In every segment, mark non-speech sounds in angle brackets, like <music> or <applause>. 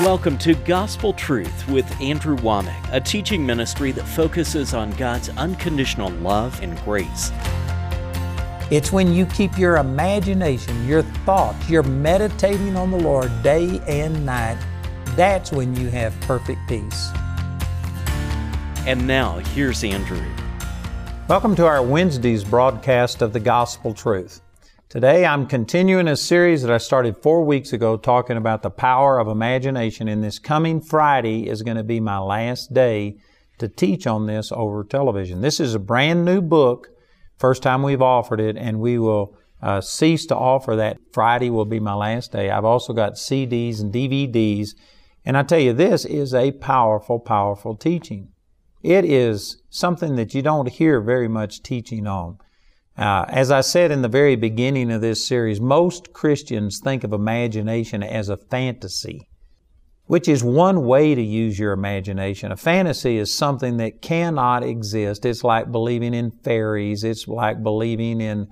Welcome to Gospel Truth with Andrew Wommack, a teaching ministry that focuses on God's unconditional love and grace. It's when you keep your imagination, your thoughts, you're meditating on the Lord day and night. That's when you have perfect peace. And now, here's Andrew. Welcome to our Wednesday's broadcast of the Gospel Truth. Today I'm continuing a series that I started four weeks ago talking about the power of imagination, and this coming Friday is going to be my last day to teach on this over television. This is a brand new book, first time we've offered it, and we will uh, cease to offer that. Friday will be my last day. I've also got CDs and DVDs, and I tell you, this is a powerful, powerful teaching. It is something that you don't hear very much teaching on. Uh, as I said in the very beginning of this series, most Christians think of imagination as a fantasy, which is one way to use your imagination. A fantasy is something that cannot exist. It's like believing in fairies. It's like believing in,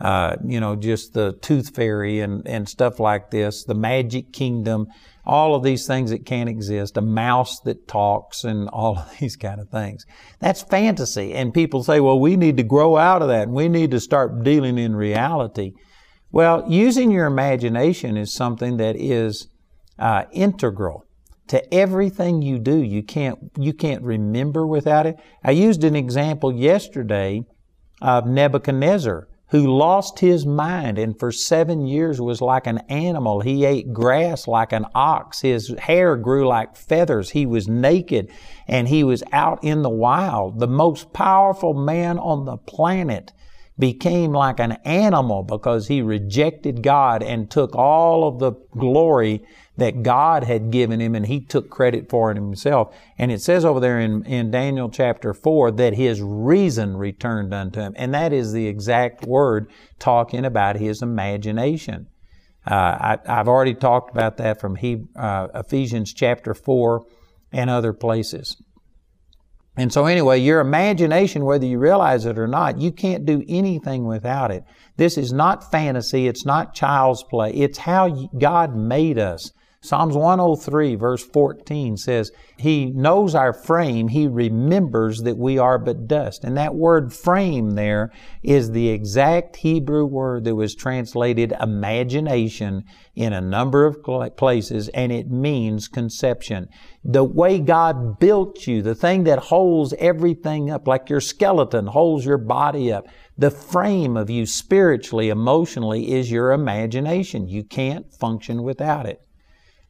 uh, you know, just the tooth fairy and, and stuff like this, the magic kingdom all of these things that can't exist, a mouse that talks and all of these kind of things. That's fantasy. And people say, well, we need to grow out of that and we need to start dealing in reality. Well, using your imagination is something that is uh, integral to everything you do. You can't, you can't remember without it. I used an example yesterday of Nebuchadnezzar who lost his mind and for seven years was like an animal. He ate grass like an ox. His hair grew like feathers. He was naked and he was out in the wild. The most powerful man on the planet became like an animal because he rejected God and took all of the glory that God had given him and he took credit for it himself. And it says over there in, in Daniel chapter 4 that his reason returned unto him. And that is the exact word talking about his imagination. Uh, I, have already talked about that from he, uh, Ephesians chapter 4 and other places. And so, anyway, your imagination, whether you realize it or not, you can't do anything without it. This is not fantasy. It's not child's play. It's how God made us. Psalms 103 verse 14 says, He knows our frame, He remembers that we are but dust. And that word frame there is the exact Hebrew word that was translated imagination in a number of places, and it means conception. The way God built you, the thing that holds everything up, like your skeleton holds your body up, the frame of you spiritually, emotionally is your imagination. You can't function without it.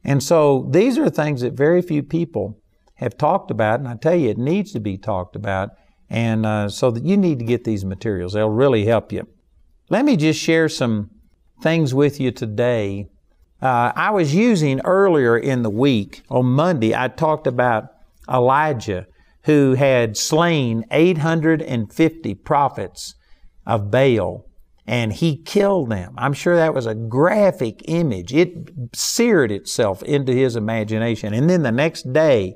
And so these are things that very few people have talked about, and I tell you, it needs to be talked about. And uh, so that you need to get these materials, they'll really help you. Let me just share some things with you today. Uh, I was using earlier in the week, on Monday, I talked about Elijah who had slain 850 prophets of Baal and he killed them. I'm sure that was a graphic image. It seared itself into his imagination. And then the next day,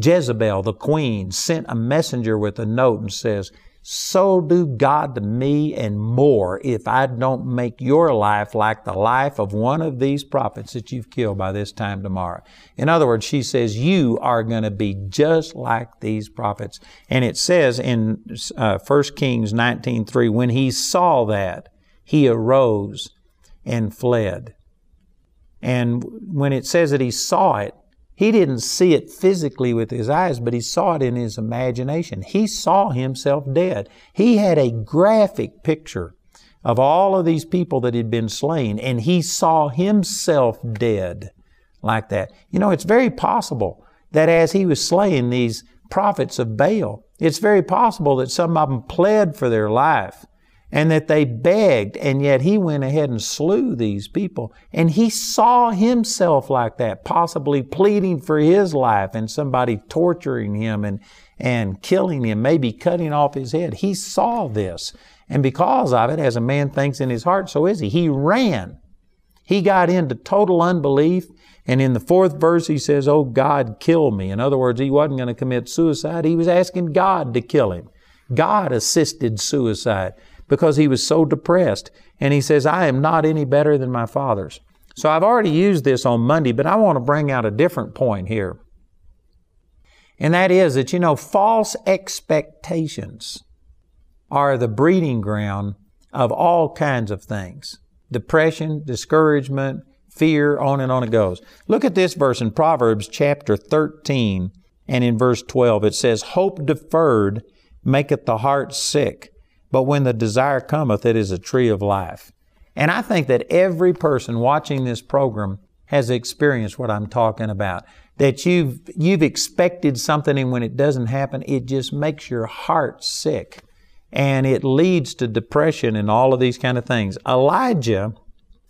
Jezebel, the queen, sent a messenger with a note and says, so do God to me and more if I don't make your life like the life of one of these prophets that you've killed by this time tomorrow. In other words, she says, you are going to be just like these prophets. And it says in uh, 1 Kings 19.3, when he saw that, he arose and fled. And when it says that he saw it, he didn't see it physically with his eyes, but he saw it in his imagination. He saw himself dead. He had a graphic picture of all of these people that had been slain, and he saw himself dead like that. You know, it's very possible that as he was slaying these prophets of Baal, it's very possible that some of them pled for their life and that they begged, and yet he went ahead and slew these people. And he saw himself like that, possibly pleading for his life and somebody torturing him and, and killing him, maybe cutting off his head. He saw this. And because of it, as a man thinks in his heart, so is he. He ran. He got into total unbelief. And in the fourth verse, he says, Oh God, kill me. In other words, he wasn't going to commit suicide. He was asking God to kill him. God assisted suicide because he was so depressed. And he says, I am not any better than my fathers. So I've already used this on Monday, but I want to bring out a different point here. And that is that, you know, false expectations are the breeding ground of all kinds of things depression, discouragement, fear, on and on it goes. Look at this verse in Proverbs chapter 13 and in verse 12. It says, Hope deferred maketh the heart sick, but when the desire cometh, it is a tree of life. And I think that every person watching this program has experienced what I'm talking about. That you've, you've expected something and when it doesn't happen, it just makes your heart sick. And it leads to depression and all of these kind of things. Elijah,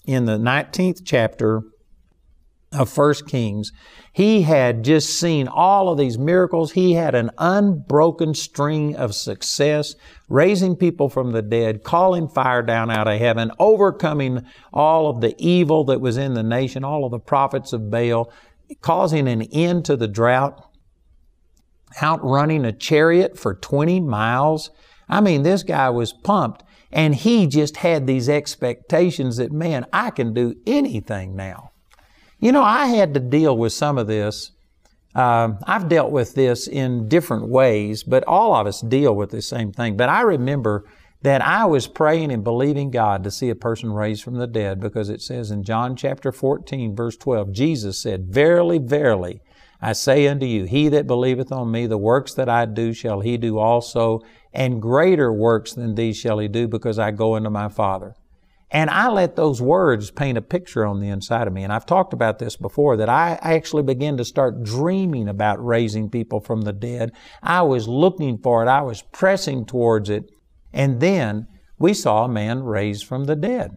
in the 19th chapter of First Kings, he had just seen all of these miracles. He had an unbroken string of success, raising people from the dead, calling fire down out of heaven, overcoming all of the evil that was in the nation, all of the prophets of Baal, causing an end to the drought, outrunning a chariot for 20 miles. I mean, this guy was pumped. And he just had these expectations that, man, I can do anything now. You know, I had to deal with some of this. Uh, I've dealt with this in different ways, but all of us deal with the same thing. But I remember that I was praying and believing God to see a person raised from the dead because it says in John chapter 14, verse 12, Jesus said, Verily, verily, I say unto you, he that believeth on me, the works that I do shall he do also, and greater works than these shall he do because I go unto my Father. And I let those words paint a picture on the inside of me. And I've talked about this before that I actually began to start dreaming about raising people from the dead. I was looking for it. I was pressing towards it. And then we saw a man raised from the dead.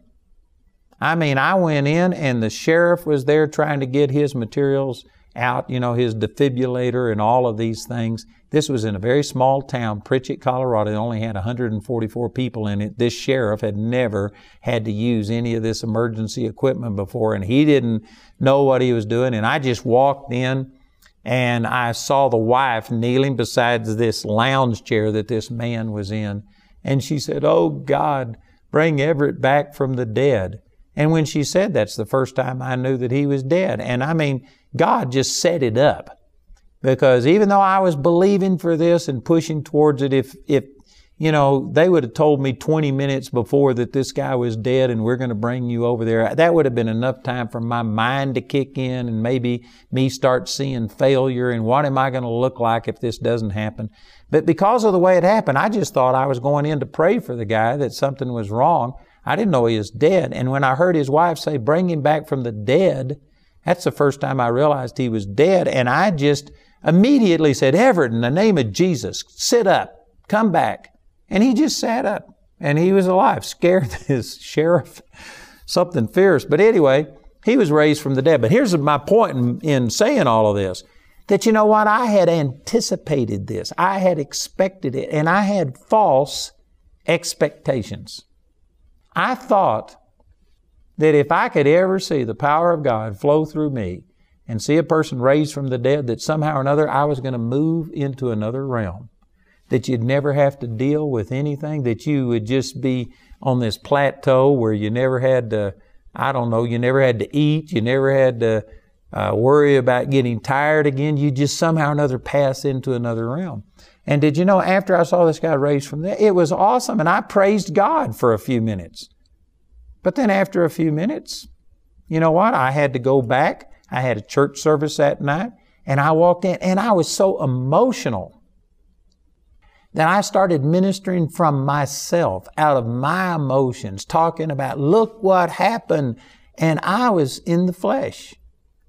I mean, I went in and the sheriff was there trying to get his materials out, you know, his defibrillator and all of these things. This was in a very small town, Pritchett, Colorado. It only had 144 people in it. This sheriff had never had to use any of this emergency equipment before, and he didn't know what he was doing. And I just walked in and I saw the wife kneeling beside this lounge chair that this man was in. And she said, Oh God, bring Everett back from the dead. And when she said that's the first time I knew that he was dead. And I mean, God just set it up. Because even though I was believing for this and pushing towards it, if, if, you know, they would have told me 20 minutes before that this guy was dead and we're going to bring you over there, that would have been enough time for my mind to kick in and maybe me start seeing failure and what am I going to look like if this doesn't happen. But because of the way it happened, I just thought I was going in to pray for the guy that something was wrong. I didn't know he was dead. And when I heard his wife say, bring him back from the dead, that's the first time I realized he was dead. And I just immediately said, Everett, in the name of Jesus, sit up, come back. And he just sat up and he was alive, <laughs> scared his sheriff, something fierce. But anyway, he was raised from the dead. But here's my point in, in saying all of this that you know what? I had anticipated this, I had expected it, and I had false expectations. I thought that if I could ever see the power of God flow through me and see a person raised from the dead, that somehow or another I was going to move into another realm. That you'd never have to deal with anything, that you would just be on this plateau where you never had to, I don't know, you never had to eat, you never had to uh, worry about getting tired again. You just somehow or another pass into another realm. And did you know, after I saw this guy raised from there, it was awesome, and I praised God for a few minutes. But then after a few minutes, you know what? I had to go back. I had a church service that night, and I walked in, and I was so emotional that I started ministering from myself, out of my emotions, talking about, look what happened. And I was in the flesh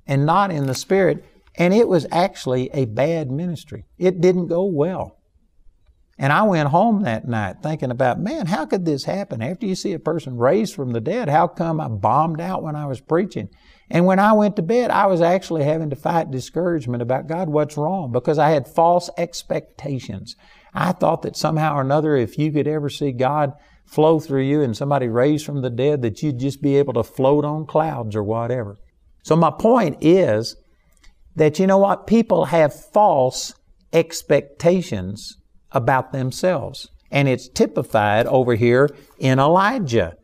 and not in the spirit. And it was actually a bad ministry. It didn't go well. And I went home that night thinking about, man, how could this happen? After you see a person raised from the dead, how come I bombed out when I was preaching? And when I went to bed, I was actually having to fight discouragement about God, what's wrong? Because I had false expectations. I thought that somehow or another, if you could ever see God flow through you and somebody raised from the dead, that you'd just be able to float on clouds or whatever. So my point is that you know what? People have false expectations about themselves. And it's typified over here in Elijah.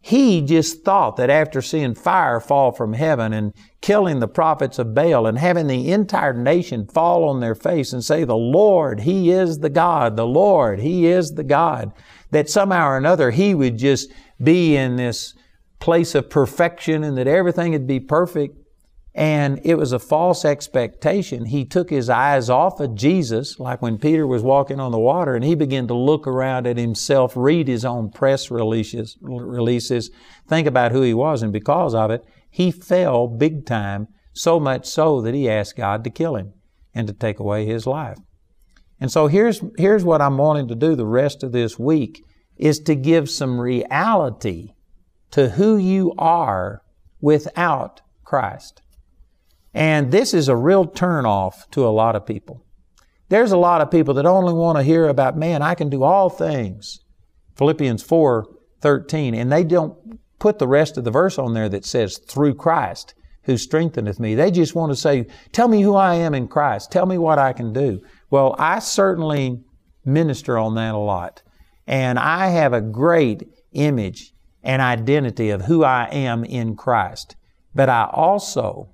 He just thought that after seeing fire fall from heaven and killing the prophets of Baal and having the entire nation fall on their face and say, The Lord, He is the God, the Lord, He is the God, that somehow or another He would just be in this place of perfection and that everything would be perfect. And it was a false expectation. He took his eyes off of Jesus, like when Peter was walking on the water, and he began to look around at himself, read his own press releases, releases, think about who he was, and because of it, he fell big time, so much so that he asked God to kill him and to take away his life. And so here's, here's what I'm wanting to do the rest of this week is to give some reality to who you are without Christ. And this is a real turnoff to a lot of people. There's a lot of people that only want to hear about, man, I can do all things. Philippians 4 13. And they don't put the rest of the verse on there that says, through Christ who strengtheneth me. They just want to say, tell me who I am in Christ. Tell me what I can do. Well, I certainly minister on that a lot. And I have a great image and identity of who I am in Christ. But I also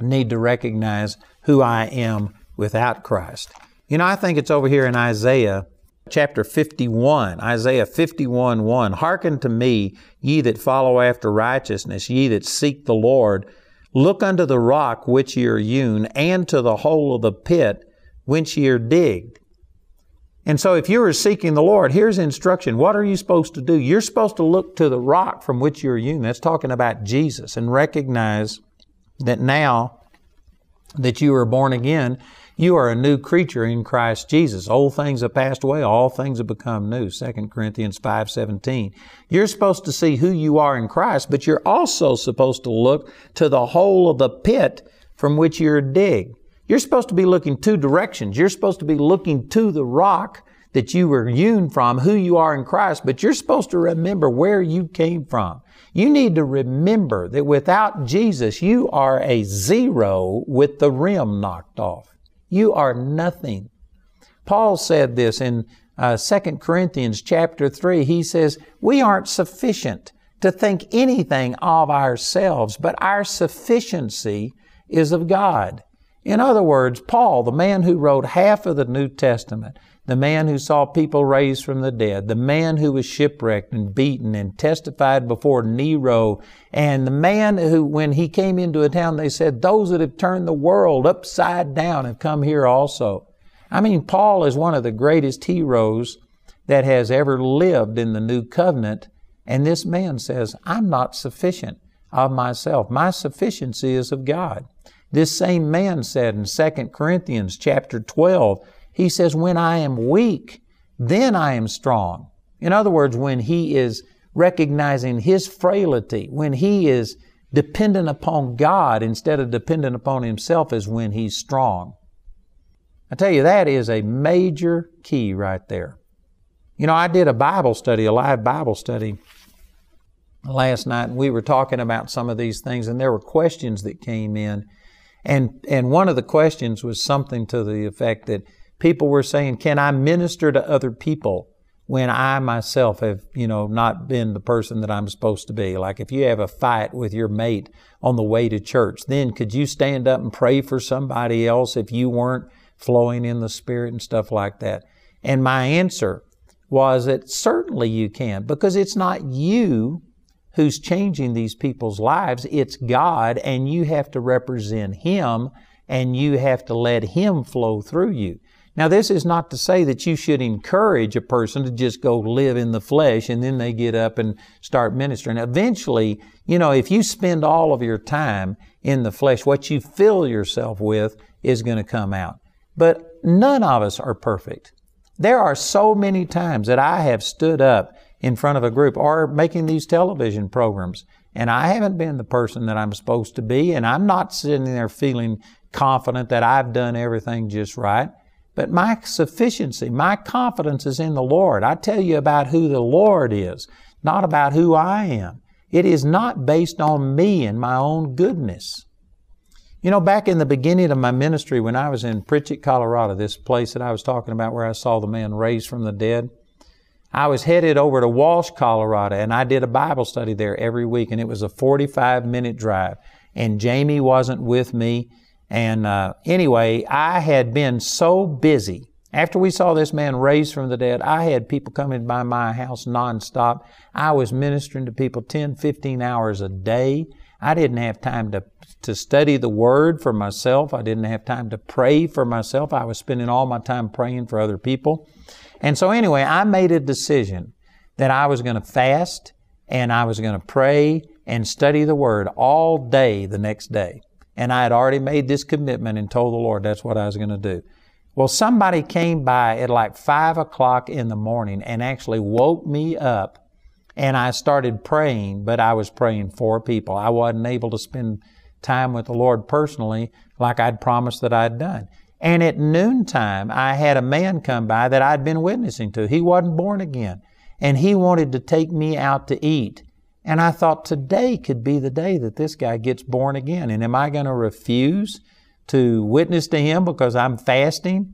need to recognize who I am without Christ. You know, I think it's over here in Isaiah chapter 51, Isaiah 51 1. Hearken to me, ye that follow after righteousness, ye that seek the Lord. Look unto the rock which ye are hewn, and to the hole of the pit whence ye are digged. And so, if you are seeking the Lord, here's instruction. What are you supposed to do? You're supposed to look to the rock from which you're hewn. That's talking about Jesus and recognize that now that you are born again, you are a new creature in Christ Jesus. Old things have passed away, all things have become new. 2 Corinthians 5:17. You're supposed to see who you are in Christ, but you're also supposed to look to the hole of the pit from which you're digged. You're supposed to be looking two directions. You're supposed to be looking to the rock that you were hewn from, who you are in Christ, but you're supposed to remember where you came from. You need to remember that without Jesus, you are a zero with the rim knocked off. You are nothing. Paul said this in uh, 2 Corinthians chapter 3. He says, We aren't sufficient to think anything of ourselves, but our sufficiency is of God. In other words, Paul, the man who wrote half of the New Testament, the man who saw people raised from the dead, the man who was shipwrecked and beaten and testified before Nero, and the man who, when he came into a town, they said, those that have turned the world upside down have come here also. I mean, Paul is one of the greatest heroes that has ever lived in the new covenant. And this man says, I'm not sufficient of myself. My sufficiency is of God. This same man said in 2 Corinthians chapter 12, he says, When I am weak, then I am strong. In other words, when he is recognizing his frailty, when he is dependent upon God instead of dependent upon himself, is when he's strong. I tell you, that is a major key right there. You know, I did a Bible study, a live Bible study last night, and we were talking about some of these things, and there were questions that came in. And, and one of the questions was something to the effect that people were saying, can I minister to other people when I myself have, you know, not been the person that I'm supposed to be? Like if you have a fight with your mate on the way to church, then could you stand up and pray for somebody else if you weren't flowing in the Spirit and stuff like that? And my answer was that certainly you can because it's not you who's changing these people's lives. It's God and you have to represent Him and you have to let Him flow through you. Now, this is not to say that you should encourage a person to just go live in the flesh and then they get up and start ministering. Eventually, you know, if you spend all of your time in the flesh, what you fill yourself with is going to come out. But none of us are perfect. There are so many times that I have stood up in front of a group or making these television programs and I haven't been the person that I'm supposed to be and I'm not sitting there feeling confident that I've done everything just right. But my sufficiency, my confidence is in the Lord. I tell you about who the Lord is, not about who I am. It is not based on me and my own goodness. You know, back in the beginning of my ministry, when I was in Pritchett, Colorado, this place that I was talking about where I saw the man raised from the dead, I was headed over to Walsh, Colorado, and I did a Bible study there every week, and it was a 45 minute drive. And Jamie wasn't with me. And uh, anyway, I had been so busy. After we saw this man raised from the dead, I had people coming by my house nonstop. I was ministering to people 10, 15 hours a day. I didn't have time to, to study the Word for myself. I didn't have time to pray for myself. I was spending all my time praying for other people. And so anyway, I made a decision that I was going to fast and I was going to pray and study the Word all day the next day. And I had already made this commitment and told the Lord that's what I was going to do. Well, somebody came by at like five o'clock in the morning and actually woke me up and I started praying, but I was praying for people. I wasn't able to spend time with the Lord personally like I'd promised that I'd done. And at noontime, I had a man come by that I'd been witnessing to. He wasn't born again. And he wanted to take me out to eat. And I thought today could be the day that this guy gets born again. And am I going to refuse to witness to him because I'm fasting?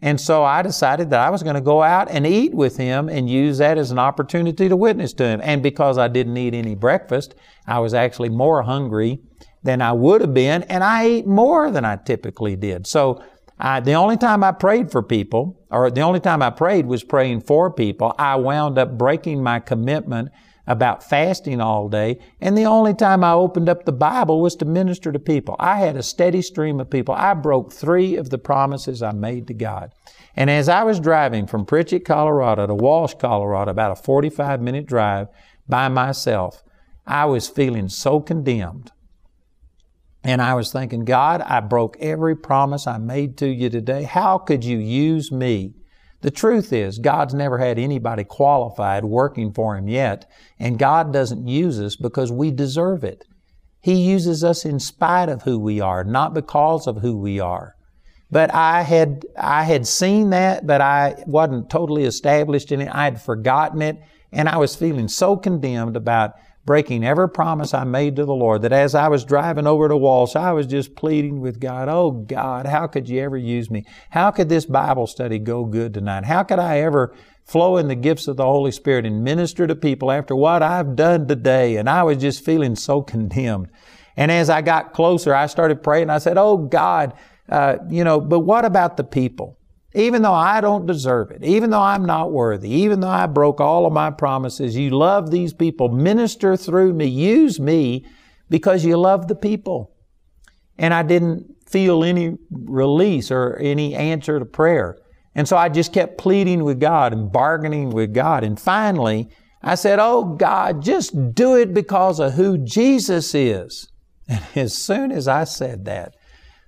And so I decided that I was going to go out and eat with him and use that as an opportunity to witness to him. And because I didn't eat any breakfast, I was actually more hungry than I would have been, and I ate more than I typically did. So I, the only time I prayed for people, or the only time I prayed was praying for people, I wound up breaking my commitment about fasting all day, and the only time I opened up the Bible was to minister to people. I had a steady stream of people. I broke three of the promises I made to God. And as I was driving from Pritchett, Colorado to Walsh, Colorado, about a 45 minute drive by myself, I was feeling so condemned and I was thinking, God, I broke every promise I made to you today. How could you use me? The truth is, God's never had anybody qualified working for Him yet, and God doesn't use us because we deserve it. He uses us in spite of who we are, not because of who we are. But I had, I had seen that, but I wasn't totally established in it. I had forgotten it, and I was feeling so condemned about breaking every promise I made to the Lord, that as I was driving over to Walsh, I was just pleading with God, oh God, how could you ever use me? How could this Bible study go good tonight? How could I ever flow in the gifts of the Holy Spirit and minister to people after what I've done today? And I was just feeling so <laughs> condemned. And as I got closer, I started praying. I said, oh God, uh, you know, but what about the people? Even though I don't deserve it, even though I'm not worthy, even though I broke all of my promises, you love these people. Minister through me. Use me because you love the people. And I didn't feel any release or any answer to prayer. And so I just kept pleading with God and bargaining with God. And finally, I said, Oh God, just do it because of who Jesus is. <laughs> And as soon as I said that,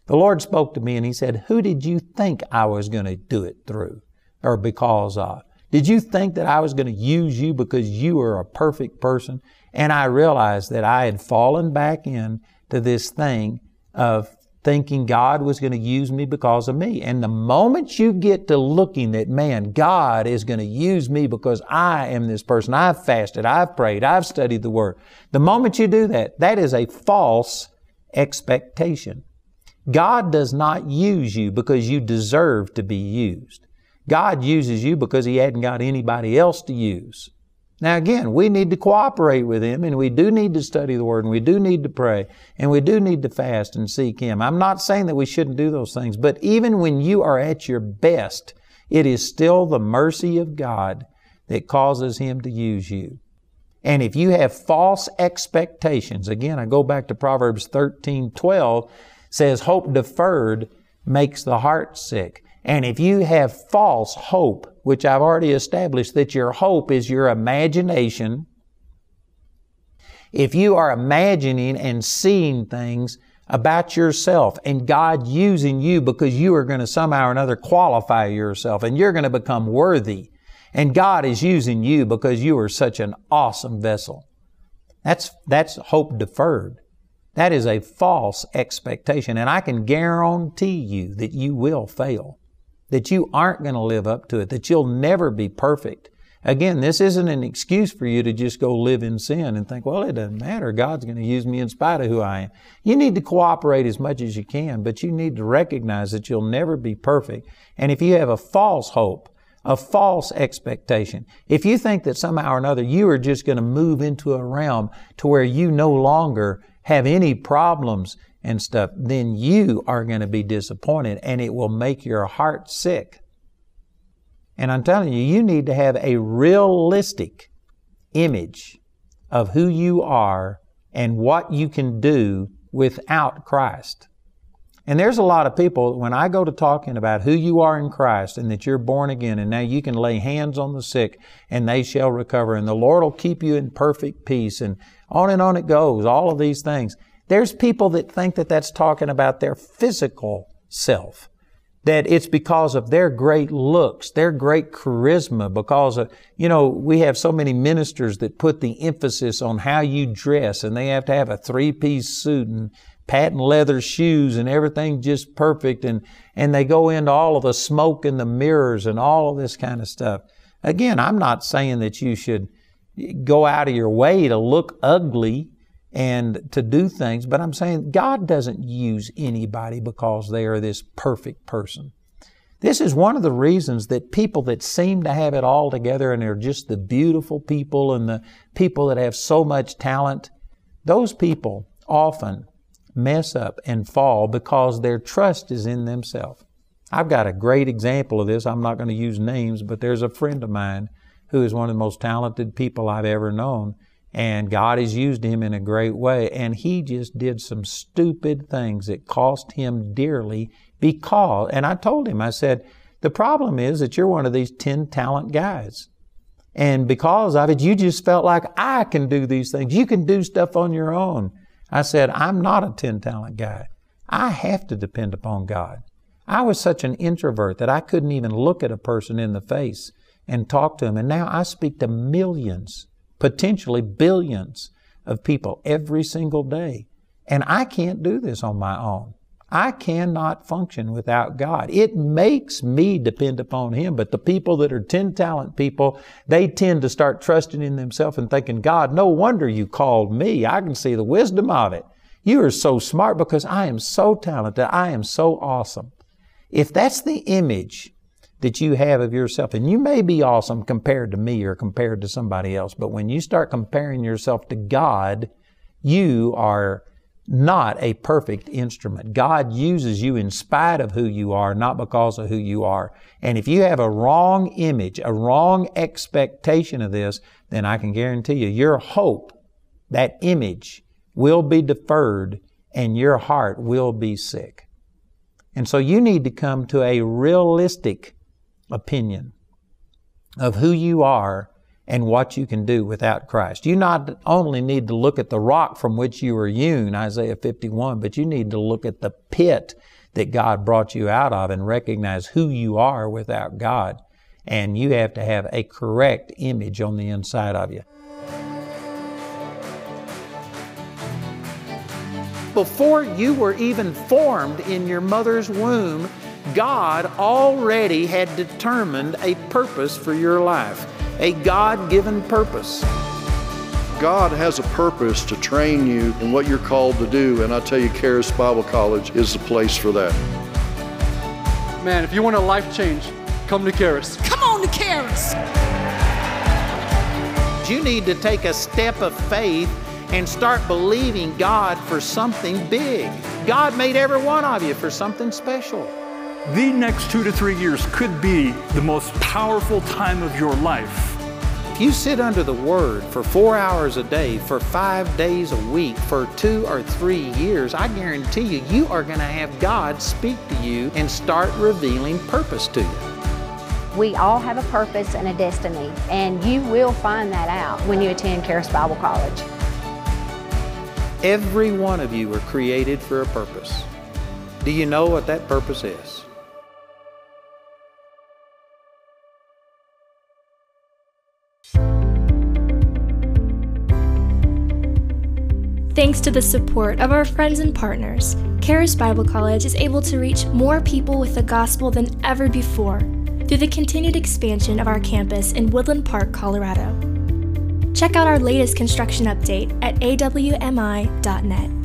the Lord spoke to me and He said, Who did you think I was going to do it through or because of? Did you think that I was going to use you because you are a perfect person? And I realized that I had fallen back into this thing of thinking God was going to use me because of me. And the moment you get to looking that, man, God is going to use me because I am this person. I've fasted, I've prayed, I've studied the Word. The moment you do that, that is a false expectation. God does not use you because you deserve to be used. God uses you because He hadn't got anybody else to use. Now again, we need to cooperate with Him and we do need to study the Word and we do need to pray and we do need to fast and seek Him. I'm not saying that we shouldn't do those things, but even when you are at your best, it is still the mercy of God that causes Him to use you. And if you have false expectations, again, I go back to Proverbs 13, 12, says hope deferred makes the heart sick. And if you have false hope, which I've already established that your hope is your imagination, if you are imagining and seeing things about yourself and God using you because you are going to somehow or another qualify yourself and you're going to become worthy and God is using you because you are such an awesome vessel. That's, that's hope deferred. That is a false expectation. And I can guarantee you that you will fail, that you aren't going to live up to it, that you'll never be perfect. Again, this isn't an excuse for you to just go live in sin and think, well, it doesn't matter. God's going to use me in spite of who I am. You need to cooperate as much as you can, but you need to recognize that you'll never be perfect. And if you have a false hope, a false expectation. If you think that somehow or another you are just going to move into a realm to where you no longer have any problems and stuff, then you are going to be disappointed and it will make your heart sick. And I'm telling you, you need to have a realistic image of who you are and what you can do without Christ. And there's a lot of people, when I go to talking about who you are in Christ and that you're born again and now you can lay hands on the sick and they shall recover and the Lord will keep you in perfect peace and on and on it goes, all of these things. There's people that think that that's talking about their physical self. That it's because of their great looks, their great charisma, because of, you know, we have so many ministers that put the emphasis on how you dress and they have to have a three-piece suit and patent leather shoes and everything just perfect and, and they go into all of the smoke and the mirrors and all of this kind of stuff. Again, I'm not saying that you should go out of your way to look ugly and to do things, but I'm saying God doesn't use anybody because they are this perfect person. This is one of the reasons that people that seem to have it all together and they're just the beautiful people and the people that have so much talent, those people often mess up and fall because their trust is in themselves. I've got a great example of this. I'm not going to use names, but there's a friend of mine who is one of the most talented people I've ever known. And God has used him in a great way. And he just did some stupid things that cost him dearly because, and I told him, I said, the problem is that you're one of these 10 talent guys. And because of it, you just felt like I can do these things. You can do stuff on your own. I said, I'm not a 10 talent guy. I have to depend upon God. I was such an introvert that I couldn't even look at a person in the face and talk to them. And now I speak to millions, potentially billions of people every single day. And I can't do this on my own. I cannot function without God. It makes me depend upon Him. But the people that are 10 talent people, they tend to start trusting in themselves and thinking, God, no wonder you called me. I can see the wisdom of it. You are so smart because I am so talented. I am so awesome. If that's the image that you have of yourself, and you may be awesome compared to me or compared to somebody else, but when you start comparing yourself to God, you are not a perfect instrument. God uses you in spite of who you are, not because of who you are. And if you have a wrong image, a wrong expectation of this, then I can guarantee you your hope, that image, will be deferred and your heart will be sick. And so you need to come to a realistic opinion of who you are and what you can do without Christ. You not only need to look at the rock from which you were hewn, Isaiah 51, but you need to look at the pit that God brought you out of and recognize who you are without God. And you have to have a correct image on the inside of you. Before you were even formed in your mother's womb, God already had determined a purpose for your life a God given purpose. God has a purpose to train you in what you're called to do, and I tell you, Charis Bible College is the place for that. Man, if you want a life change, come to Charis. Come on to Charis. You need to take a step of faith and start believing God for something big. God made every one of you for something special. The next two to three years could be the most powerful time of your life. If you sit under the Word for four hours a day, for five days a week, for two or three years, I guarantee you, you are going to have God speak to you and start revealing purpose to you. We all have a purpose and a destiny, and you will find that out when you attend Charis Bible College. Every one of you are created for a purpose. Do you know what that purpose is? Thanks to the support of our friends and partners, Charis Bible College is able to reach more people with the gospel than ever before through the continued expansion of our campus in Woodland Park, Colorado. Check out our latest construction update at awmi.net.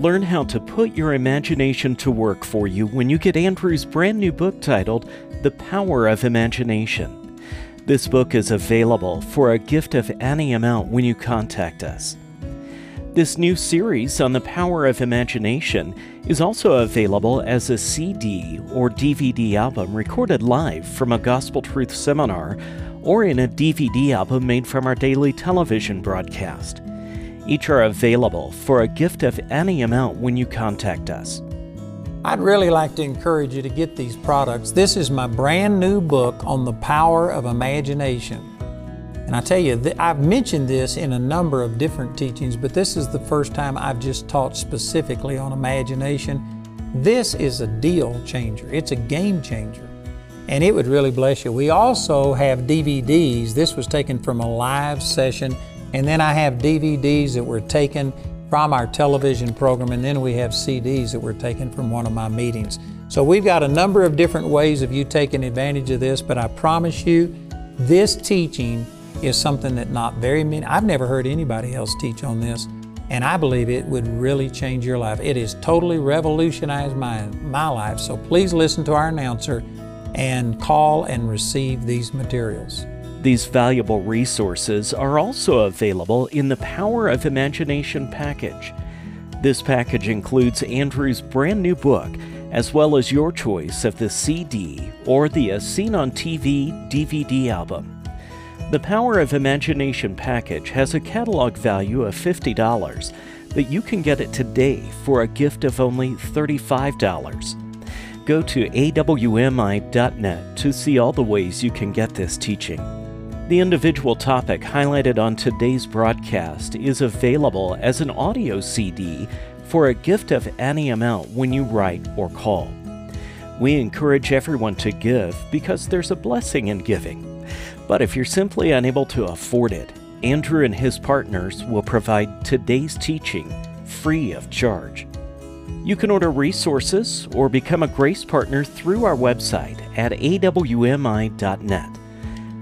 Learn how to put your imagination to work for you when you get Andrew's brand new book titled The Power of Imagination. This book is available for a gift of any amount when you contact us. This new series on the power of imagination is also available as a CD or DVD album recorded live from a Gospel Truth seminar or in a DVD album made from our daily television broadcast. Each are available for a gift of any amount when you contact us. I'd really like to encourage you to get these products. This is my brand new book on the power of imagination. And I tell you, I've mentioned this in a number of different teachings, but this is the first time I've just taught specifically on imagination. This is a deal changer, it's a game changer, and it would really bless you. We also have DVDs. This was taken from a live session and then I have DVDs that were taken from our television program, and then we have CDs that were taken from one of my meetings. So we've got a number of different ways of you taking advantage of this, but I promise you, this teaching is something that not very many, I've never heard anybody else teach on this, and I believe it would really change your life. It has totally revolutionized my, my life. So please listen to our announcer and call and receive these materials. These valuable resources are also available in the Power of Imagination package. This package includes Andrew's brand new book, as well as your choice of the CD or the As Seen on TV DVD album. The Power of Imagination package has a catalog value of $50, but you can get it today for a gift of only $35 go to awmi.net to see all the ways you can get this teaching. The individual topic highlighted on today's broadcast is available as an audio CD for a gift of any amount when you write or call. We encourage everyone to give because there's a blessing in giving. But if you're simply unable to afford it, Andrew and his partners will provide today's teaching free of charge. You can order resources or become a grace partner through our website at awmi.net.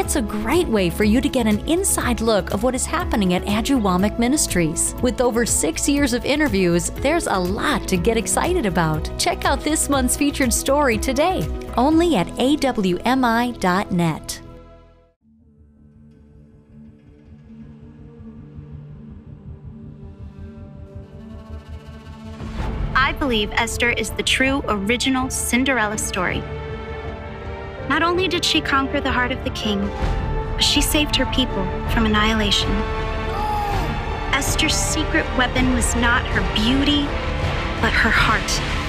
It's a great way for you to get an inside look of what is happening at Wommack Ministries. With over six years of interviews, there's a lot to get excited about. Check out this month's featured story today, only at awmi.net. I believe Esther is the true original Cinderella story. Not only did she conquer the heart of the king, but she saved her people from annihilation. Esther's secret weapon was not her beauty, but her heart.